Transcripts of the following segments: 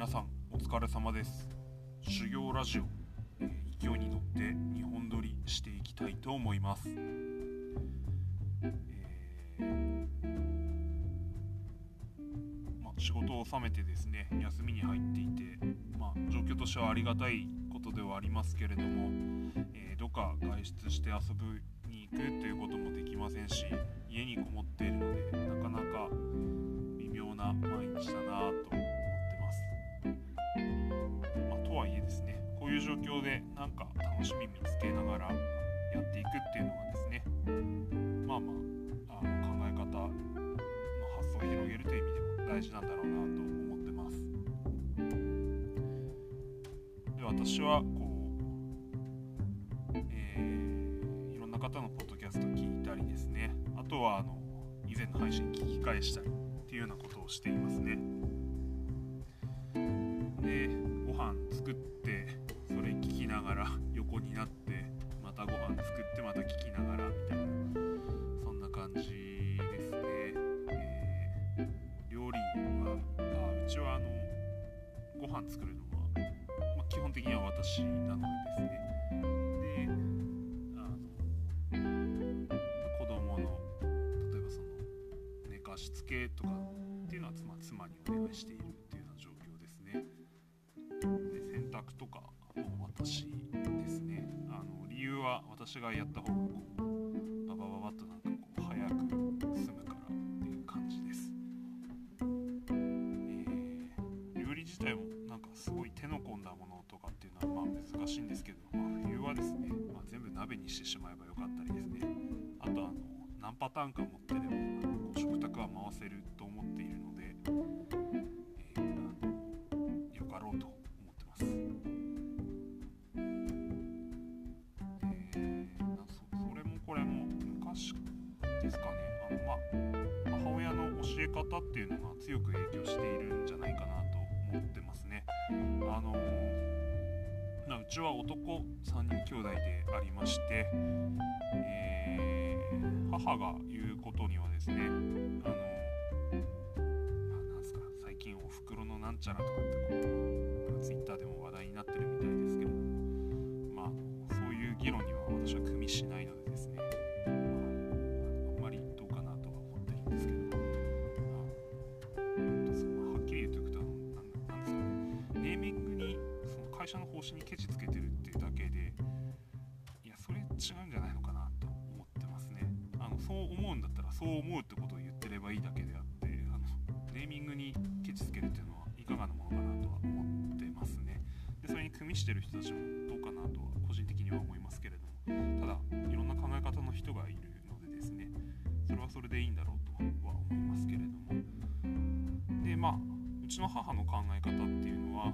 皆さんお疲れ様です。修行ラジオ、えー勢いに乗って2本撮りしていきたいと思います、えーまあ、仕事を収めてですね休みに入っていて、まあ、状況としてはありがたいことではありますけれども、えーどっか外出して遊ぶに行くということもできませんし家にこもっているのでなかなか微妙な毎日だなとういう状況でなんか楽しみ見つけながらやっていくっていうのはですねまあまああの考え方の発想を広げるという意味でも大事なんだろうなと思ってます。で私はこう、えーいろんな方のポッドキャスト聞いたりですねあとはあの以前の配信聞き返したりっていうようなことをしていますね。でご飯作って横になってまたご飯作ってまた聞きながらみたいなそんな感じですね、えー料理はあうちはあのご飯作るのは、まあ、基本的には私なので私がやった方がこうババババッとなんかこう早く済むからっていう感じです、えー料理自体もなんかすごい手の込んだものとかっていうのはまあ難しいんですけど、まあ、冬はですね、まあ、全部鍋にしてしまえばよかったりですね。あとあの何パターンか持ってればこう食卓は回せると思っているので、方っていうのが強く影響しているんじゃないかなと思ってますね。あのなうちは男3人兄弟でありまして、えー母が言うことにはですねあのななんすか最近おふくろのなんちゃらとかってこうツイッターでも話題になってるみたいですけれどもまあそういう議論には私は組みしない社の方針にケチつけてるっていうだけでいやそれ違うんじゃないのかなと思ってますね。あのそう思うんだったらそう思うってことを言ってればいいだけであってあのネーミングにケチつけるっていうのはいかがなものかなとは思ってますね。でそれに組みしてる人たちもどうかなとは個人的には思いますけれどもただいろんな考え方の人がいるのでですねそれはそれでいいんだろうとは思いますけれども。でまあうちの母の考え方っていうのは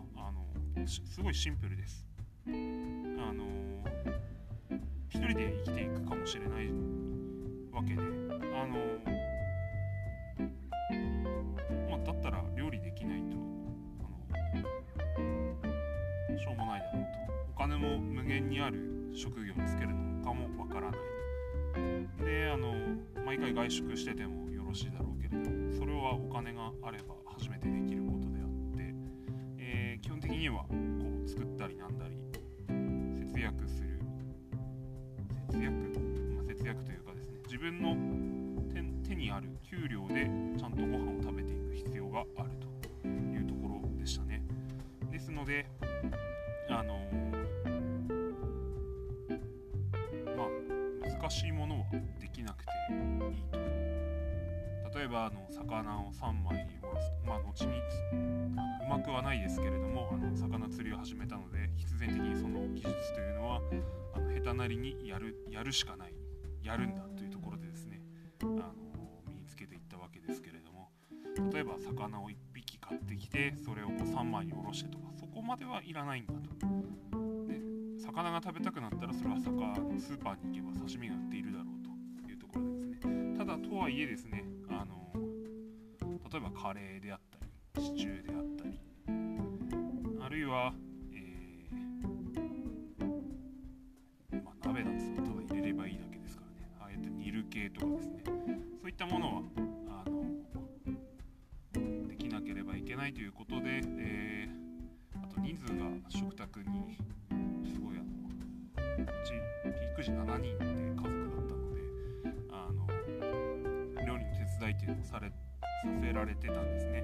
あのしすごいシンプルです。あの一人で生きていくかもしれないわけであのまあだったら料理できないとあのしょうもないだろうと。お金も無限にある職業につけるのかもわからない。であの毎回外食しててもよろしいだろうけれどそれはお金があれば初めてできるにはこう作ったりなんだり節約する。節約、まあ、節約というかですね自分の手手にある給料でちゃんとご飯を食べていく必要があるというところでしたね。ですのであのまあ難しいものはできなくていいと。例えばあの魚を3枚まあ後にうまくはないですけれどもあの魚釣りを始めたので必然的にその技術というのはあの下手なりにやるやるしかないやるんだというところでですねあの身につけていったわけですけれども例えば魚を1匹買ってきてそれをこう3枚におろしてとかそこまではいらないんだと。で魚が食べたくなったらそれは魚スーパーに行けば刺身が売っているだろうというところでですね。ただとはいえですねあの例えばカレーであったりシチューであったりあるいは、えーまあ、鍋なんてそのただ入れればいいだけですからね。ああやって煮る系とかですね。そういったものはあのできなければいけないということで、えー族にすごいあのうちピーク時7人で家族だったのであの料理の手伝いっていうのをされてさせられてたんですね。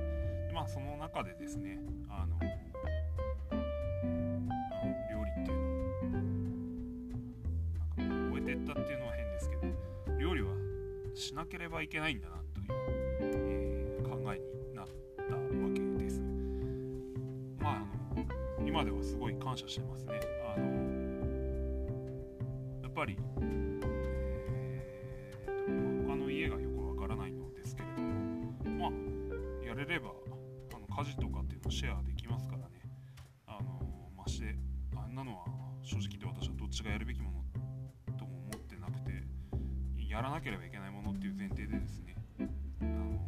でまあその中でですねあの料理っていうのをなんか終えてったっていうのは変ですけど料理はしなければいけないんだなという、えー、考えになったわけです。まああの今ではすごい感謝してますね。あのやっぱり、あの家事とかっていうのをシェアできますからね。あのましてあんなのは正直で私はどっちがやるべきものとも思ってなくてやらなければいけないものっていう前提でですねあの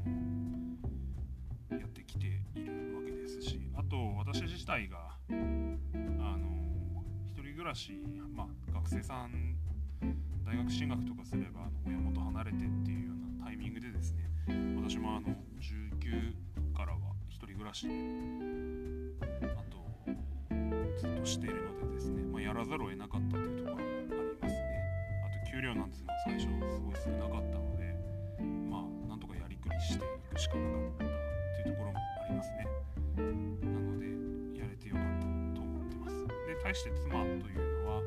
やってきているわけですしあと私自体があの一人暮らし、まあ、学生さん大学進学とかすればあの親元離れてっていうようなタイミングでですね私もあの19からは人暮らしであとずっとしているのでですね、まあ、やらざるを得なかったというところもありますね。あと給料なんていうのは最初すごい少なかったのでまあなんとかやりくりしていくしかなかったというところもありますね。なのでやれてよかったと思ってます。で対して妻というのは、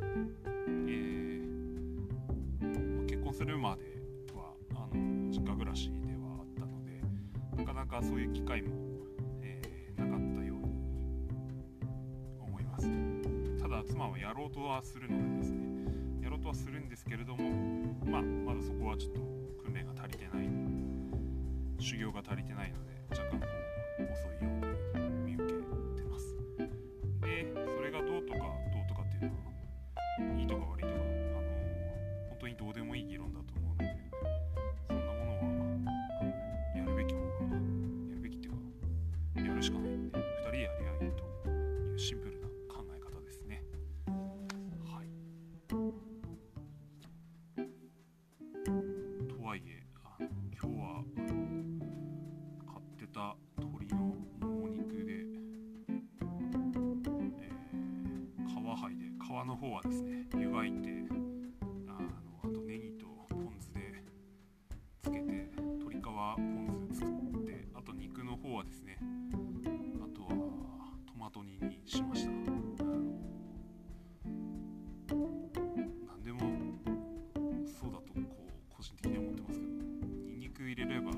えーま結婚するまではあの実家暮らしではあったのでなかなかそういう機会も、ただ妻はやろうとはするのでですね。やろうとはするんですけれどもまあまだそこはちょっと訓練が足りてない。修行が足りてないのでの方はですね湯がいてあのあとネギとポン酢でつけて鶏皮ポン酢作ってあと肉の方はですねあとはトマト煮にしました。あのなんでもそうだとこう個人的には思ってますけどニンニク入れれば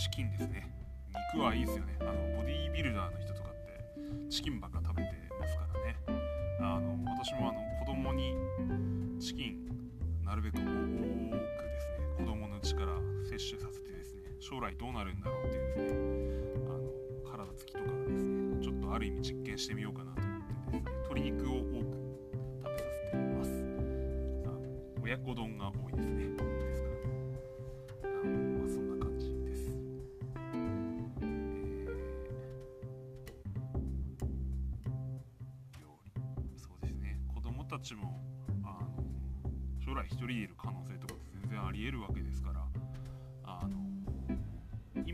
チキンですね。肉はいいですよね。あのボディービルダーの人とかってチキンばっか食べてますからね。あの私もあの子供にチキンなるべく多くですね子供のうちから摂取させてですね将来どうなるんだろうっていうですねあの体つきとかですねちょっとある意味実験してみようかなと思ってですね鶏肉を多く食べさせています。親子丼が多いですね。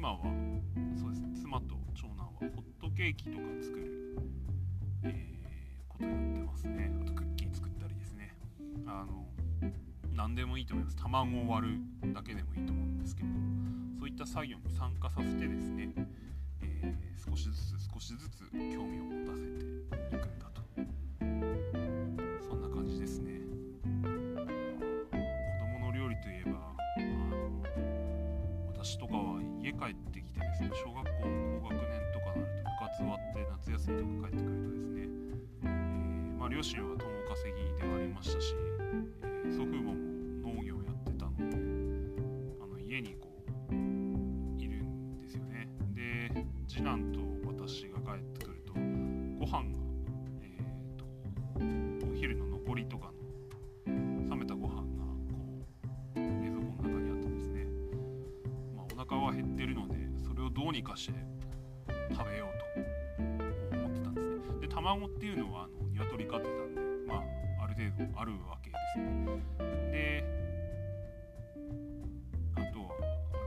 今はそうですね妻と長男はホットケーキとか作る、えーことやってますね。あとクッキー作ったりですね。あの何でもいいと思います。卵を割るだけでもいいと思うんですけどそういった作業に参加させてですね、えー少しずつ少しずつ興味を持たせていくんだと。そんな感じですね。子供の料理といえばあの私とかは家帰ってきてですね小学校高学年とかになると部活終わって夏休みとか帰ってくるとですね、えーまあ、両親は共稼ぎでありましたし、えー祖父母もは減ってるのでそれをどうにかして食べようと思ってたんですね。で卵っていうのはあの鶏飼ってたんでまあある程度あるわけですねであとは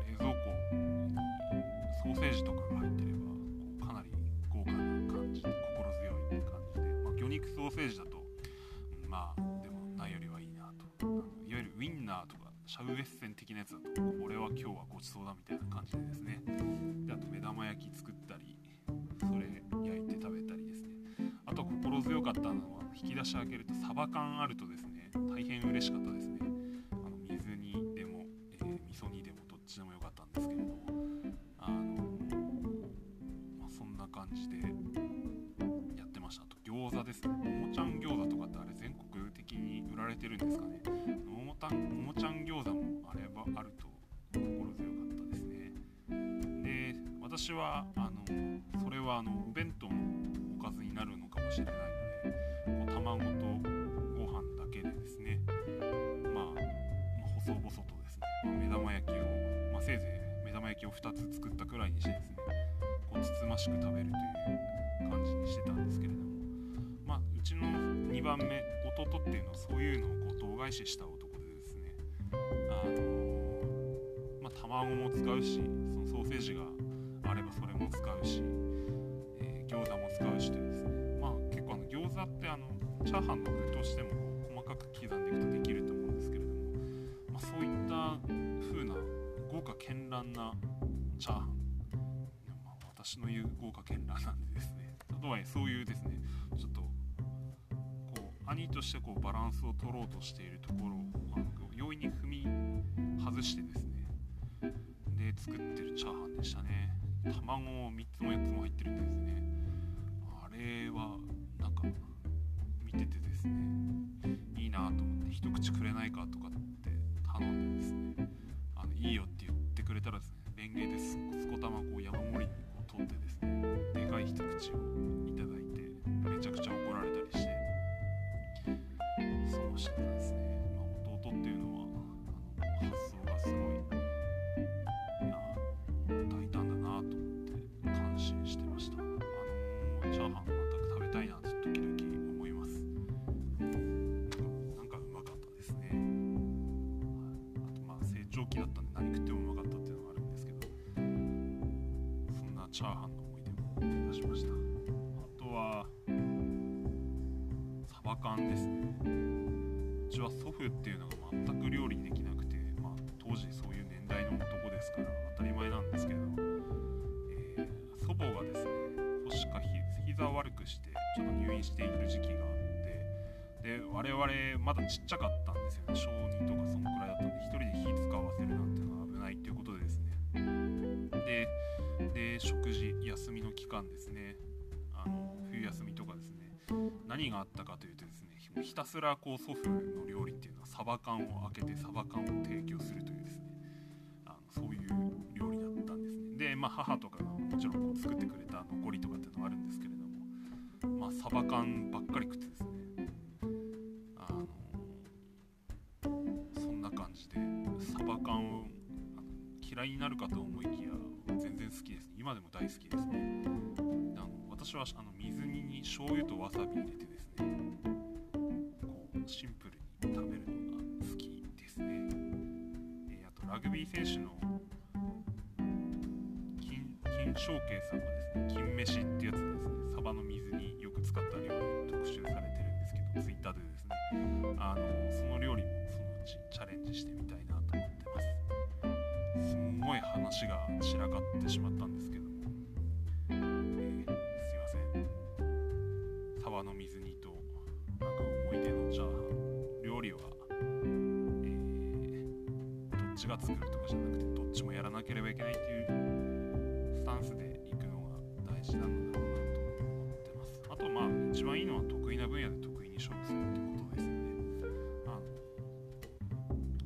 冷蔵庫にソーセージとかが入ってればこうかなり豪華な感じで心強い感じで、まあ、魚肉ソーセージだとまあでもないよりはいいなと。いわゆるウインナーとかシャウエッセン的なやつだとこれは今日はごちそうだみたいな感じでですね。であと目玉焼き作ったりそれ焼いて食べたりですね。あと心強かったのは引き出し開けるとサバ缶あるとですね大変嬉しかったですね。あの水にでも、えー味噌にでもどっちでもよかったんですけれどあの、まあ、そんな感じでやってました。あと餃子ですね。ももちゃん餃子とかってあれ全国的に売られてるんですかね。たももちゃん餃子もあればあると心強かったですね。で私はあのそれはあのお弁当のおかずになるのかもしれないのでこう卵とご飯だけでですね。まあ、まあ細々とですね、まあ目玉焼きを、まあ、せいぜい目玉焼きを2つ作ったくらいにしてですね。こうつつましく食べるという感じにしてたんですけれども。まあうちの2番目弟っていうのはそういうのをこう度外視した男卵も使うしそのソーセージがあればそれも使うし、えー餃子も使うしというですね。まあ結構あの餃子ってあのチャーハンの具としても細かく刻んでいくとできると思うんですけれども、まあ、そういった風な豪華絢爛なチャーハン、私の言う豪華絢爛なんでですね。とはいえそういうですねちょっとこう兄としてこうバランスを取ろうとしているところをあの容易に踏み外してですねで作ってるチャーハンでしたね。卵3つも4つも入ってるんでですね。あれはなんか見ててですねいいなと思って一口くれないかとかって出しました。あとはサバ缶ですね。うちは祖父っていうのが全く料理できなくて、まあ、当時そういう年代の男ですから当たり前なんですけど、えー祖母がですね腰かひ膝を悪くしてちょっと入院している時期があってで我々まだちっちゃかったんですよね。小2とかそんくらいだったんで一人で火使わせるなんてのは危ないっていうことでですね。でで食事休みの期間ですね。あの冬休みとかですね。何があったかというとですねひたすらこう祖父の料理っていうのはサバ缶を開けてサバ缶を提供するというですね。あのそういう料理だったんですね。でまあ母とかがもちろんこう作ってくれた残りとかっていうのはあるんですけれどもまあサバ缶ばっかり食ってですね。あのそんな感じでサバ缶を嫌いになるかと思いきや全然好きです。ね今でも大好きですね。であの私はあの水煮に醤油とわさび入れてですねこうシンプルに食べるのが好きですね、えーあとラグビー選手の金金正慶さんがですね金飯ってやつですね。サバの水によく使った料理特集されてるんですけどツイッターでですねあのその料理もそのうちチャレンジしてみたいなごい話が散らかってしまったんですけど。も、えーすいません。サバの水煮となんか思い出のチャーハン。料理は、えーどっちが作るとかじゃなくてどっちもやらなければいけないっていうスタンスでいくのが大事なのだろうなと思ってます。あとまあ一番いいのは得意な分野で得意に勝負するってことですよね。あの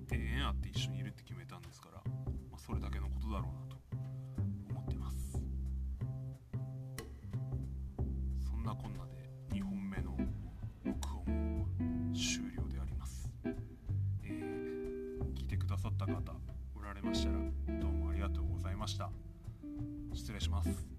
永遠あって一緒にいるって決めたんですから、それだけのことだろうなと思ってます。そんなこんなで2本目の録音も終了であります、えー聞いてくださった方おられましたらどうもありがとうございました。失礼します。